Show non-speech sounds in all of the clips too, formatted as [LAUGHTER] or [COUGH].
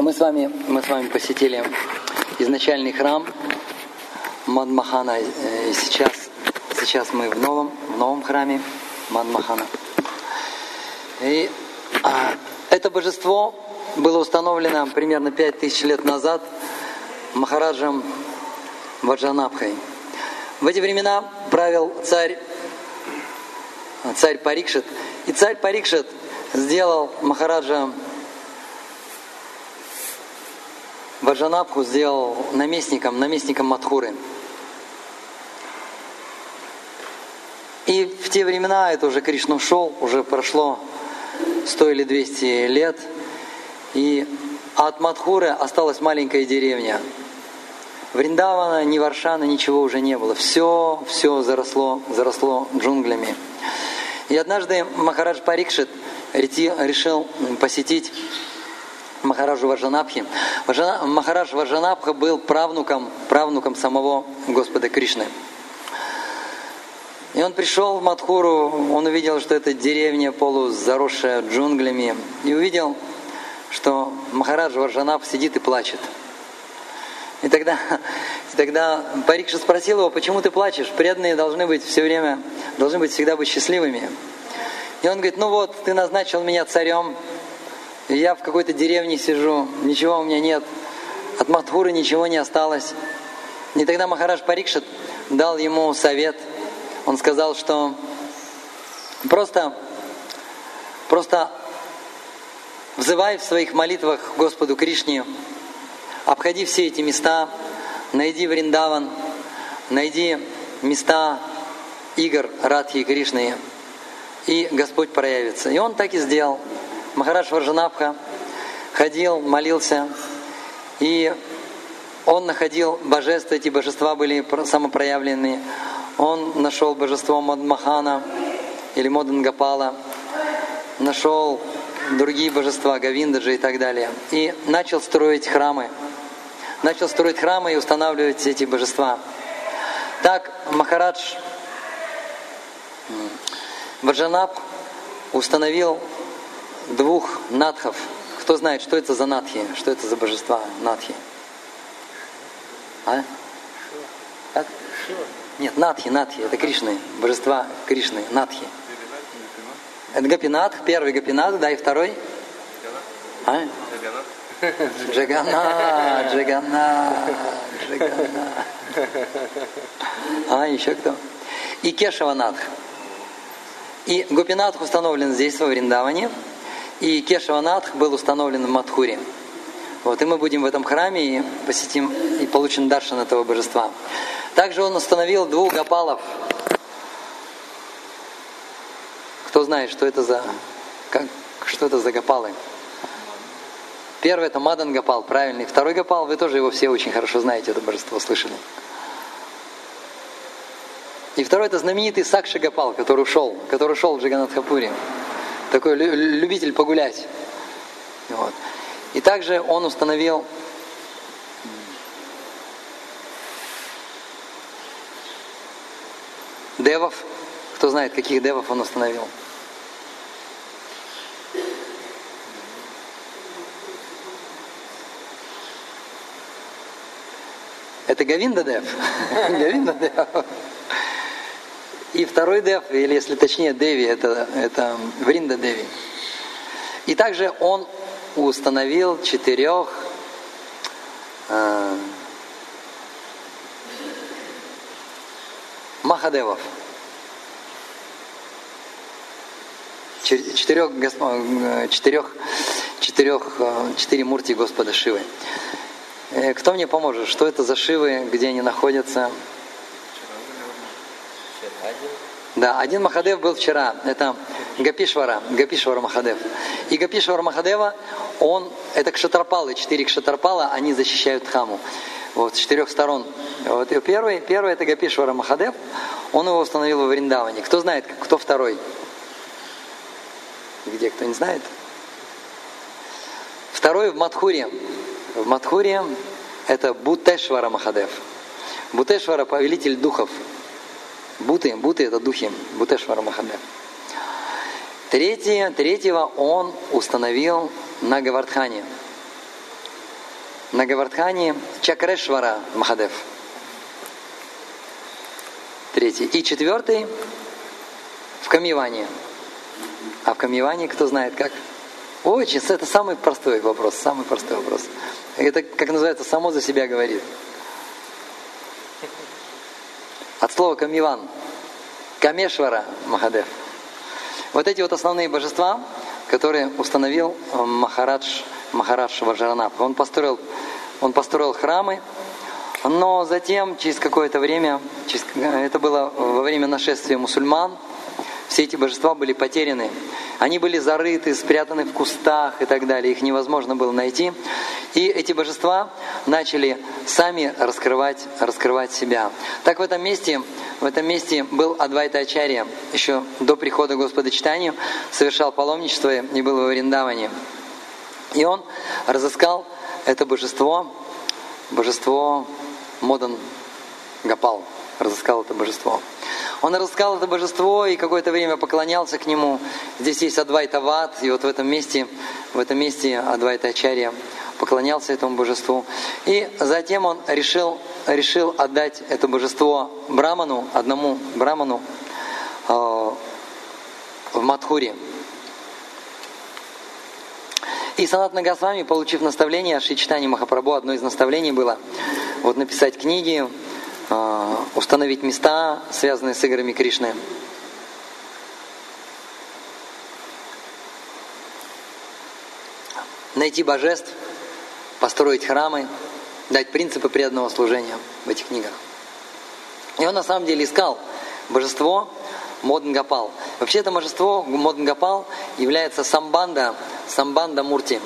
Мы с вами, мы с вами посетили изначальный храм Мадмахана. И сейчас, сейчас мы в новом, в новом храме Мадмахана. И а, это божество было установлено примерно пять тысяч лет назад Махараджем Ваджанабхой. В эти времена правил царь, царь Парикшит. И царь Парикшит сделал Махараджа Ваджанабху сделал наместником, наместником Мадхуры. И в те времена, это уже Кришна ушел, уже прошло 100 или 200 лет, и от Мадхуры осталась маленькая деревня. Вриндавана, ни Варшана, ничего уже не было. Все, все заросло, заросло джунглями. И однажды Махарадж Парикшит решил посетить Махараджу Варжанабхи. Махарадж Варжанабха был правнуком, правнуком самого Господа Кришны. И он пришел в Мадхуру, он увидел, что это деревня полузаросшая джунглями, и увидел, что Махарадж Варжанаб сидит и плачет. И тогда, и тогда Парикша спросил его, почему ты плачешь? Преданные должны быть все время, должны быть всегда быть счастливыми. И он говорит, ну вот, ты назначил меня царем, я в какой-то деревне сижу, ничего у меня нет, от Мадхуры ничего не осталось. И тогда Махарадж Парикшит дал ему совет. Он сказал, что просто, просто взывай в своих молитвах Господу Кришне, обходи все эти места, найди Вриндаван, найди места игр Радхи и Кришны, и Господь проявится. И он так и сделал. Махарадж Варжанабха ходил, молился, и он находил божества, эти божества были самопроявленные. Он нашел божество Мадмахана или Модангапала, нашел другие божества, Гавиндаджи и так далее. И начал строить храмы. Начал строить храмы и устанавливать эти божества. Так Махарадж Ваджанаб установил двух надхов. Кто знает, что это за надхи? Что это за божества надхи? А? Как? Нет, надхи, надхи, это Кришны, божества Кришны, надхи. Это Гапинат, первый Гапинат, да, и второй? А? Джагана, [LAUGHS] Джагана, Джагана. А, еще кто? И Кешаванатх. И Гопинатх установлен здесь, во Вриндаване. И Кешаванатх был установлен в Мадхуре. Вот, и мы будем в этом храме и посетим и получим даршан этого божества. Также он установил двух гапалов. Кто знает, что это за, как, что это за гапалы? Первый это Мадан Гапал, правильный. Второй Гапал, вы тоже его все очень хорошо знаете, это божество слышали. И второй это знаменитый Сакши Гапал, который ушел, который ушел в Джаганатхапуре такой любитель погулять. Вот. И также он установил девов. Кто знает, каких девов он установил? Это Гавинда Дев. [LAUGHS] Гавинда Дев. И второй дев, или если точнее Деви, это, это Вринда Деви. И также он установил четырех э, Махадевов. Четырех, четырех, четырех, э, четыре мурти Господа Шивы. Э, кто мне поможет? Что это за Шивы, где они находятся? Да, один Махадев был вчера, это Гапишвара, Гапишвара Махадев. И Гапишвара Махадева, он, это кшатарпалы, четыре кшатарпала, они защищают Хаму. Вот, с четырех сторон. Вот, и первый, первый это Гапишвара Махадев, он его установил во Вриндаване. Кто знает, кто второй? Где, кто не знает? Второй в Мадхуре. В Мадхуре это Бутешвара Махадев. Бутешвара – повелитель духов. Буты, буты это духи, Бутешвара Махадев. Третье, третьего он установил на Гавардхане. на Гавардхане Чакрешвара Махадев. Третий. И четвертый в Камиване. А в Камиване кто знает как? Очень, это самый простой вопрос, самый простой вопрос. Это, как называется, само за себя говорит. От слова Камиван. Камешвара Махадев. Вот эти вот основные божества, которые установил э, Махарадж, Махарадж Ваджаранап. Он построил, он построил храмы, но затем, через какое-то время, через, э, это было во время нашествия мусульман, все эти божества были потеряны. Они были зарыты, спрятаны в кустах и так далее. Их невозможно было найти. И эти божества начали сами раскрывать, раскрывать себя. Так в этом месте, в этом месте был Адвайта Ачарья, еще до прихода Господа Читанию, совершал паломничество и был в Вриндаване. И он разыскал это божество, божество Модан Гапал, разыскал это божество. Он разыскал это божество и какое-то время поклонялся к нему. Здесь есть Адвайта Ват, и вот в этом месте, в этом месте Адвайта Ачарья поклонялся этому божеству. И затем он решил, решил отдать это божество Браману, одному Браману э, в Мадхуре. И Санат Нагасвами, получив наставление о Шичтане Махапрабху, одно из наставлений было вот написать книги, э, установить места, связанные с играми Кришны. Найти божеств, построить храмы, дать принципы преданного служения в этих книгах. И он на самом деле искал божество Моднгапал. Вообще это божество Моднгапал является самбанда, самбанда Мурти.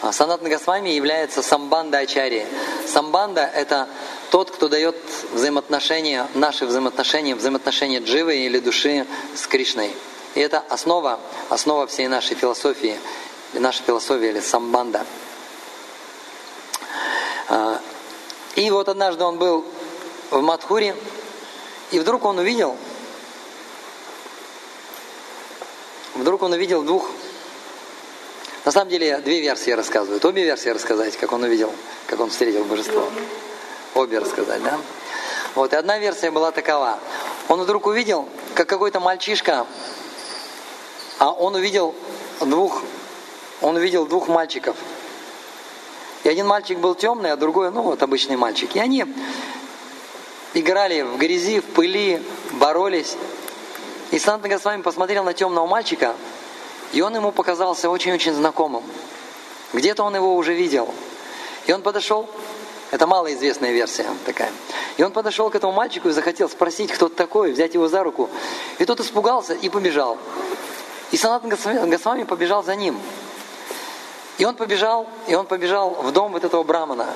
А Санат Нагасвами является самбанда Ачари. Самбанда – это тот, кто дает взаимоотношения, наши взаимоотношения, взаимоотношения дживы или души с Кришной. И это основа, основа всей нашей философии, наша философия или самбанда. А, и вот однажды он был в Мадхуре, и вдруг он увидел, вдруг он увидел двух, на самом деле две версии рассказывают, обе версии рассказать, как он увидел, как он встретил божество. Обе рассказать, да? Вот, и одна версия была такова. Он вдруг увидел, как какой-то мальчишка, а он увидел двух, он увидел двух мальчиков – и один мальчик был темный, а другой, ну вот обычный мальчик. И они играли в грязи, в пыли, боролись. И Санта Госвами посмотрел на темного мальчика, и он ему показался очень-очень знакомым. Где-то он его уже видел. И он подошел, это малоизвестная версия такая. И он подошел к этому мальчику и захотел спросить, кто такой, взять его за руку. И тот испугался и побежал. И Санат Госвами побежал за ним. И он побежал, и он побежал в дом вот этого брамана.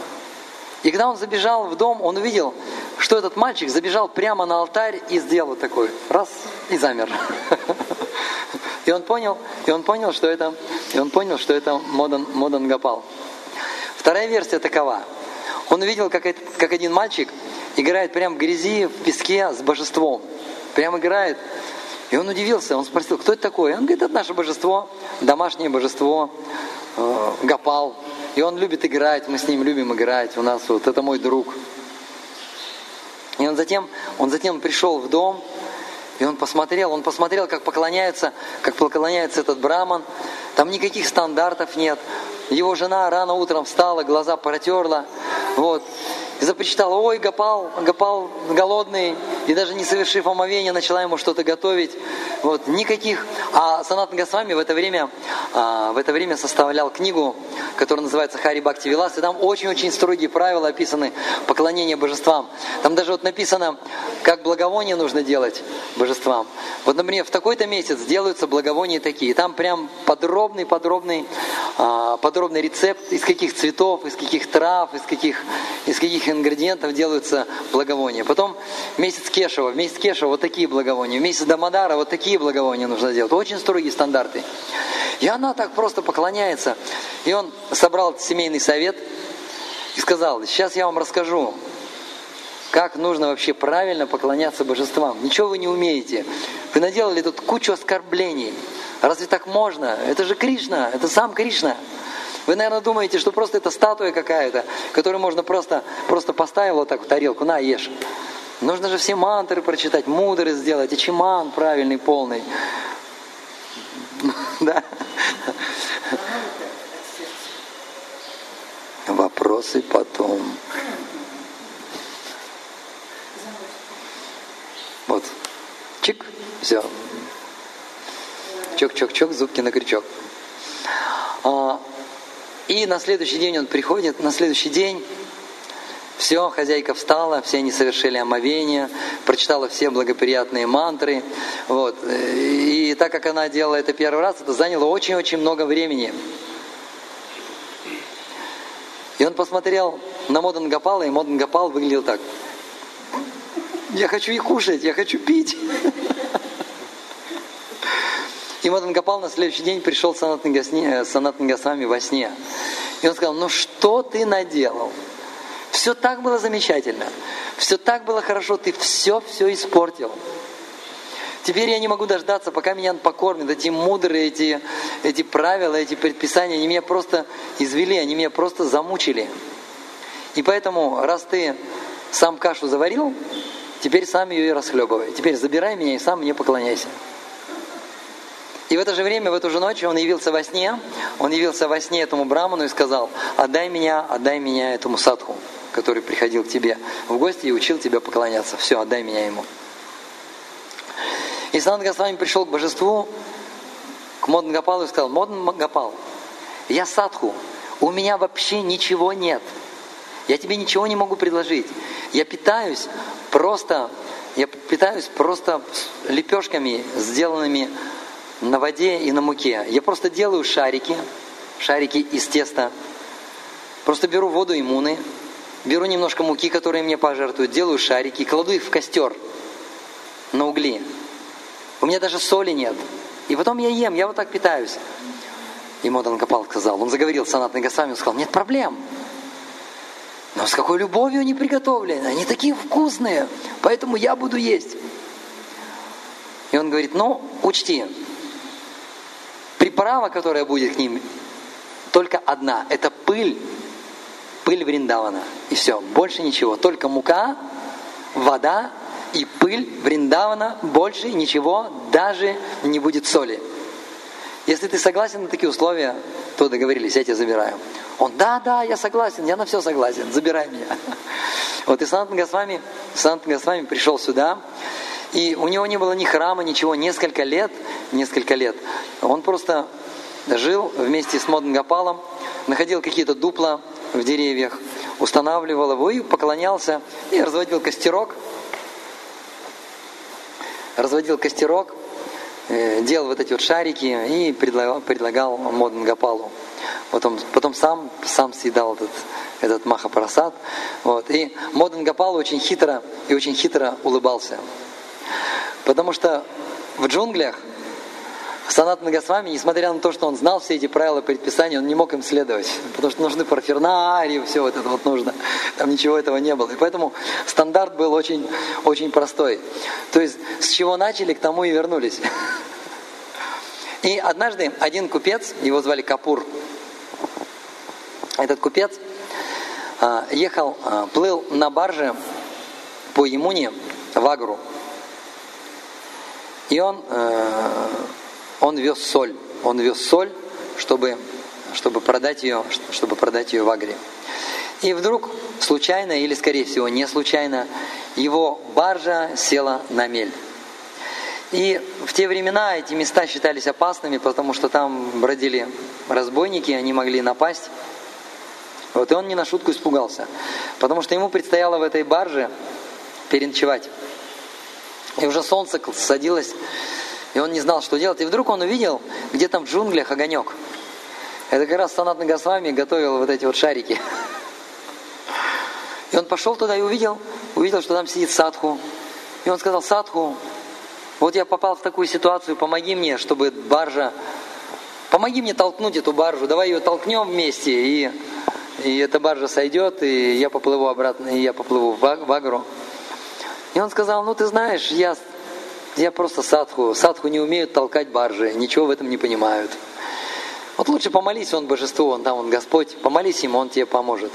И когда он забежал в дом, он увидел, что этот мальчик забежал прямо на алтарь и сделал вот такой, раз, и замер. [LAUGHS] И он понял, и он понял, что это, и он понял, что это Модан, Модан Гапал. Вторая версия такова. Он увидел, как, это, как один мальчик играет прямо в грязи, в песке с божеством. Прям играет. И он удивился, он спросил, кто это такой? Он говорит, это наше божество, домашнее божество, э, Гапал. И он любит играть, мы с ним любим играть, у нас вот это мой друг. И он затем, он затем пришел в дом, и он посмотрел, он посмотрел, как поклоняется, как поклоняется этот браман. Там никаких стандартов нет. Его жена рано утром встала, глаза протерла. Вот и запричитала, ой, Гапал, Гапал голодный, и даже не совершив омовения, начала ему что-то готовить. Вот, никаких. А Санат Госвами в это время, а, в это время составлял книгу, которая называется Хари Бхакти Вилас, и там очень-очень строгие правила описаны поклонения божествам. Там даже вот написано, как благовоние нужно делать божествам. Вот, например, в такой-то месяц делаются благовония такие. Там прям подробный, подробный, а, подробный рецепт, из каких цветов, из каких трав, из каких, из каких ингредиентов делаются благовония. Потом месяц Кешева, месяц Кешева вот такие благовония, месяц Дамадара вот такие благовония нужно делать. Очень строгие стандарты. И она так просто поклоняется. И он собрал семейный совет и сказал, сейчас я вам расскажу, как нужно вообще правильно поклоняться божествам. Ничего вы не умеете. Вы наделали тут кучу оскорблений. Разве так можно? Это же Кришна, это сам Кришна. Вы, наверное, думаете, что просто это статуя какая-то, которую можно просто, просто поставить вот так в тарелку, на, ешь. Нужно же все мантры прочитать, мудрость сделать, и чиман правильный, полный. [LAUGHS] Да. Вопросы потом. Вот. Чик, все. Чок-чок-чок, зубки на крючок. А, и на следующий день он приходит, на следующий день все, хозяйка встала, все они совершили омовение, прочитала все благоприятные мантры. Вот. И так как она делала это первый раз, это заняло очень-очень много времени. И он посмотрел на Модан Гапала, и Модан Гапал выглядел так. Я хочу и кушать, я хочу пить. И Мадан Гапал на следующий день пришел с Санатан Госвами во сне. И он сказал, ну что ты наделал? Все так было замечательно, все так было хорошо, ты все-все испортил. Теперь я не могу дождаться, пока меня покормят. Эти мудрые, эти, эти правила, эти предписания, они меня просто извели, они меня просто замучили. И поэтому, раз ты сам кашу заварил, теперь сам ее и расхлебывай. Теперь забирай меня и сам мне поклоняйся. И в это же время, в эту же ночь он явился во сне, он явился во сне этому браману и сказал, отдай меня, отдай меня этому садху, который приходил к тебе в гости и учил тебя поклоняться. Все, отдай меня ему. И Санат Госвами пришел к божеству, к Модан Гапалу и сказал, Модан Гапал, я садху, у меня вообще ничего нет. Я тебе ничего не могу предложить. Я питаюсь просто, я питаюсь просто лепешками, сделанными на воде и на муке. Я просто делаю шарики, шарики из теста. Просто беру воду и муны, беру немножко муки, которые мне пожертвуют, делаю шарики, кладу их в костер на угли. У меня даже соли нет. И потом я ем, я вот так питаюсь. И Модан Капал сказал, он заговорил с Санатной Госвами, он сказал, нет проблем. Но с какой любовью они приготовлены, они такие вкусные, поэтому я буду есть. И он говорит, ну, учти, приправа, которая будет к ним, только одна. Это пыль, пыль Вриндавана. И все, больше ничего. Только мука, вода и пыль Вриндавана. Больше ничего, даже не будет соли. Если ты согласен на такие условия, то договорились, я тебя забираю. Он, да, да, я согласен, я на все согласен, забирай меня. [LAUGHS] Вот и Санатан Госвами, Санатан Госвами пришел сюда, и у него не было ни храма, ничего, несколько лет, несколько лет. Он просто жил вместе с Модн Гапалом, находил какие-то дупла в деревьях, устанавливал его и поклонялся, и разводил костерок. Разводил костерок, э, делал вот эти вот шарики и предлагал, предлагал Модн Гапалу. Потом, потом сам, сам съедал этот, этот Махапрасад. Вот. И Моден Гапал очень хитро и очень хитро улыбался. Потому что в джунглях Санат Нагасвами, несмотря на то, что он знал все эти правила предписания, он не мог им следовать, потому что нужны парфернарии, все вот это вот нужно. Там ничего этого не было. И поэтому стандарт был очень, очень простой. То есть с чего начали, к тому и вернулись. И однажды один купец, его звали Капур, этот купец а, ехал, а, плыл на барже по Емуне в Агру. И он, э, он вез соль. Он вез соль, чтобы, чтобы, продать ее, чтобы продать ее в Агре. И вдруг, случайно или, скорее всего, не случайно, его баржа села на мель. И в те времена эти места считались опасными, потому что там бродили разбойники, они могли напасть. Вот и он не на шутку испугался, потому что ему предстояло в этой барже переночевать. И уже солнце садилось, и он не знал, что делать. И вдруг он увидел, где там в джунглях огонек. Это как раз Санат Нагасвами готовил вот эти вот шарики. И он пошел туда и увидел, увидел, что там сидит Садху. И он сказал, Садху, вот я попал в такую ситуацию, помоги мне, чтобы баржа... Помоги мне толкнуть эту баржу, давай ее толкнем вместе, и, и эта баржа сойдет, и я поплыву обратно, и я поплыву в Агру. И он сказал, ну ты знаешь, я, я просто садху. Садху не умеют толкать баржи, ничего в этом не понимают. Вот лучше помолись он божеству, он там, он Господь, помолись ему, он тебе поможет.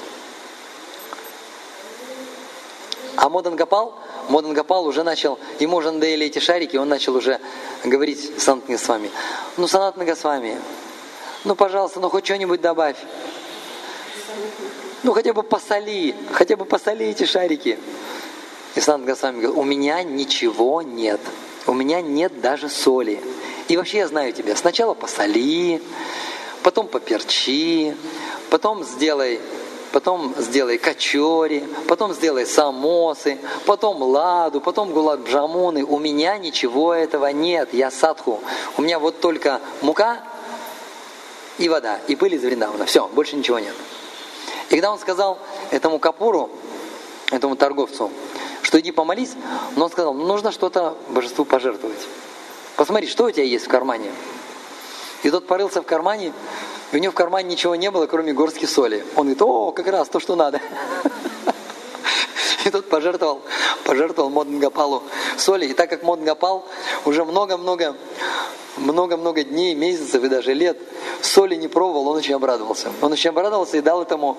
А Модан Гапал, Модан Гапал уже начал, ему уже надоели эти шарики, он начал уже говорить Санатна с вами. Ну, Санатна с вами, ну, пожалуйста, ну хоть что-нибудь добавь. Ну, хотя бы посоли, хотя бы посоли эти шарики. И Санат Госвами говорит, у меня ничего нет. У меня нет даже соли. И вообще я знаю тебя. Сначала посоли, потом поперчи, потом сделай потом сделай качори, потом сделай самосы, потом ладу, потом гулат бжамуны. У меня ничего этого нет, я садху. У меня вот только мука и вода, и пыль из Вриндавана. Все, больше ничего нет. И когда он сказал этому капуру, этому торговцу, что иди помолись, но он сказал, ну, нужно что-то божеству пожертвовать. Посмотри, что у тебя есть в кармане. И тот порылся в кармане, и у него в кармане ничего не было, кроме горстки соли. Он говорит, о, как раз то, что надо. [LAUGHS] И тот пожертвовал, пожертвовал Моднгапалу соли. И так как Моднгапал уже много-много много-много дней, месяцев и даже лет соли не пробовал, он очень обрадовался. Он очень обрадовался и дал этому,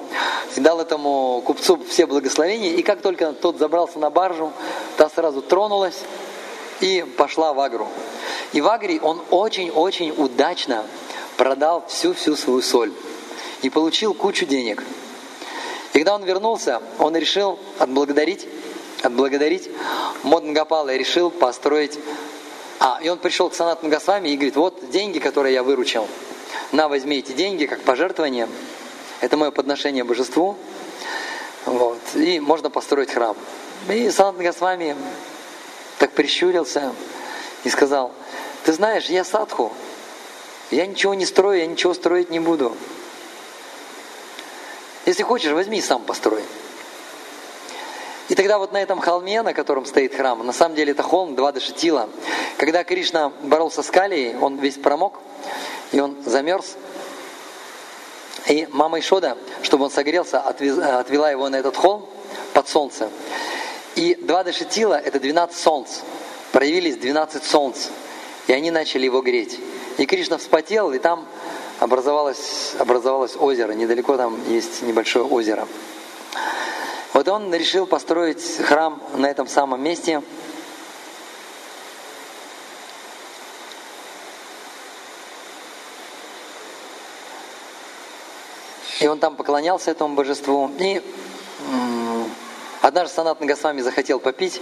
и дал этому купцу все благословения. И как только тот забрался на баржу, та сразу тронулась и пошла в Агру. И в Агре он очень-очень удачно продал всю-всю свою соль и получил кучу денег. И когда он вернулся, он решил отблагодарить, отблагодарить Моднгапала и решил построить а, и он пришел к Санату Госвами и говорит, вот деньги, которые я выручил, на, возьми эти деньги как пожертвование, это мое подношение божеству, вот, и можно построить храм. И Санат Госвами так прищурился и сказал, ты знаешь, я садху, я ничего не строю, я ничего строить не буду. Если хочешь, возьми сам построй. И тогда вот на этом холме, на котором стоит храм, на самом деле это холм два Дашитила. Когда Кришна боролся с Калией, он весь промок, и он замерз. И мама Ишода, чтобы он согрелся, отвела его на этот холм под солнце. И два Дашитила – это 12 солнц. Проявились 12 солнц. И они начали его греть. И Кришна вспотел, и там образовалось, образовалось озеро. Недалеко там есть небольшое озеро. Вот он решил построить храм на этом самом месте. И он там поклонялся этому божеству. И однажды Санат Госвами захотел попить.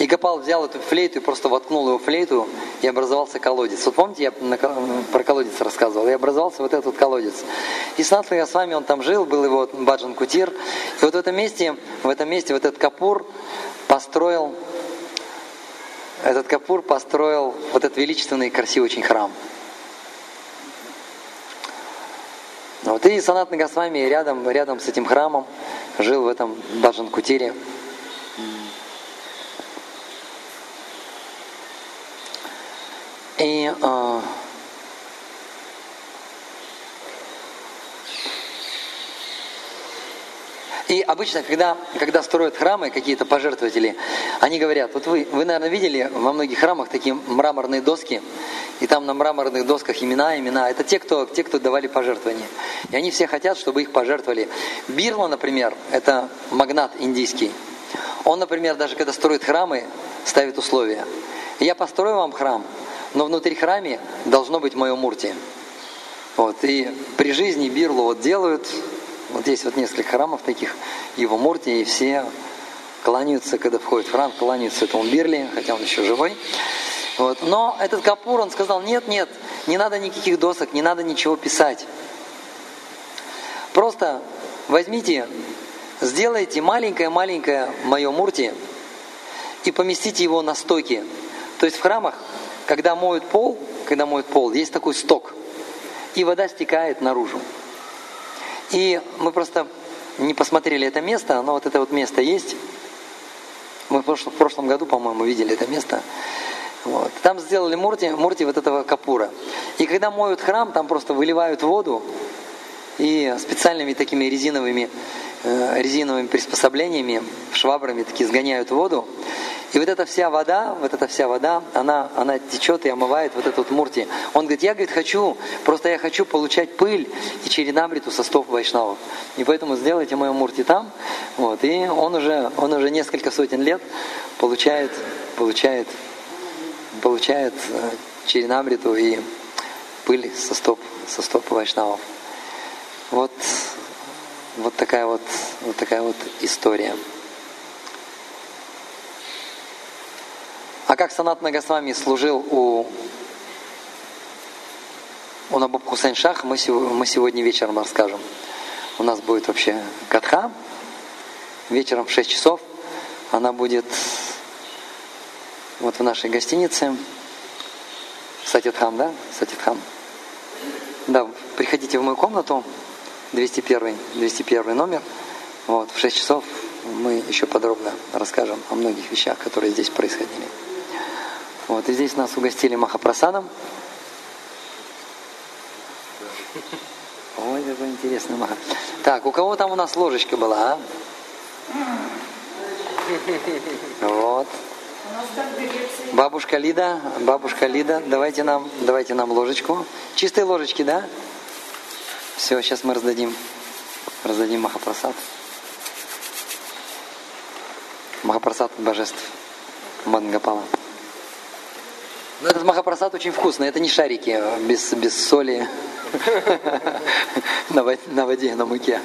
И Гопал взял эту флейту и просто воткнул его в флейту, и образовался колодец. Вот помните, я про колодец рассказывал, и образовался вот этот колодец. И с вами он там жил, был его Баджан Кутир. И вот в этом месте, в этом месте вот этот Капур построил, этот Капур построил вот этот величественный, красивый очень храм. Вот и Санат Госвами рядом, рядом с этим храмом жил в этом Баджан Кутире. И э, И обычно, когда, когда строят храмы какие-то пожертвователи, они говорят, вот вы, вы, наверное, видели во многих храмах такие мраморные доски, и там на мраморных досках имена, имена. Это те, кто, те, кто давали пожертвования. И они все хотят, чтобы их пожертвовали. Бирла, например, это магнат индийский. Он, например, даже когда строит храмы, ставит условия. Я построю вам храм, но внутри храме должно быть мое мурти. Вот, и при жизни Бирлу вот делают, вот здесь вот несколько храмов таких, его мурти, и все кланяются, когда входит в храм, кланяются этому Бирли, хотя он еще живой. Вот. Но этот Капур, он сказал, нет, нет, не надо никаких досок, не надо ничего писать. Просто возьмите, сделайте маленькое-маленькое мое мурти и поместите его на стойке. То есть в храмах когда моют пол, когда моют пол, есть такой сток, и вода стекает наружу. И мы просто не посмотрели это место, но вот это вот место есть. Мы в прошлом, в прошлом году, по-моему, видели это место. Вот. Там сделали мурти, мурти вот этого капура. И когда моют храм, там просто выливают воду и специальными такими резиновыми резиновыми приспособлениями, швабрами такие сгоняют воду. И вот эта вся вода, вот эта вся вода, она, она течет и омывает вот этот мурти. Он говорит, я, говорит, хочу, просто я хочу получать пыль и черенамриту со стоп вайшнавов. И поэтому сделайте мою мурти там. Вот. И он уже, он уже несколько сотен лет получает, получает, получает э, черенамриту и пыль со стоп, со стоп вайшнавов. Вот, вот такая вот, вот такая вот история. А как Санат Нагасвами служил у, у Набаб Хусейн Шах, мы, мы сегодня вечером расскажем. У нас будет вообще катха. Вечером в 6 часов она будет вот в нашей гостинице. Сатитхам, да? Сатитхам. Да, приходите в мою комнату, 201, 201 номер. Вот, в 6 часов мы еще подробно расскажем о многих вещах, которые здесь происходили. Вот, и здесь нас угостили Махапрасадом. Ой, какой интересный Маха. Так, у кого там у нас ложечка была, а? Вот. Бабушка Лида, бабушка Лида, давайте нам, давайте нам ложечку. Чистые ложечки, да? Все, сейчас мы раздадим, раздадим Махапрасад. Махапрасад божеств Мангапала. Но этот махапрасад очень вкусный. Это не шарики без, без соли [LAUGHS] на воде, на муке.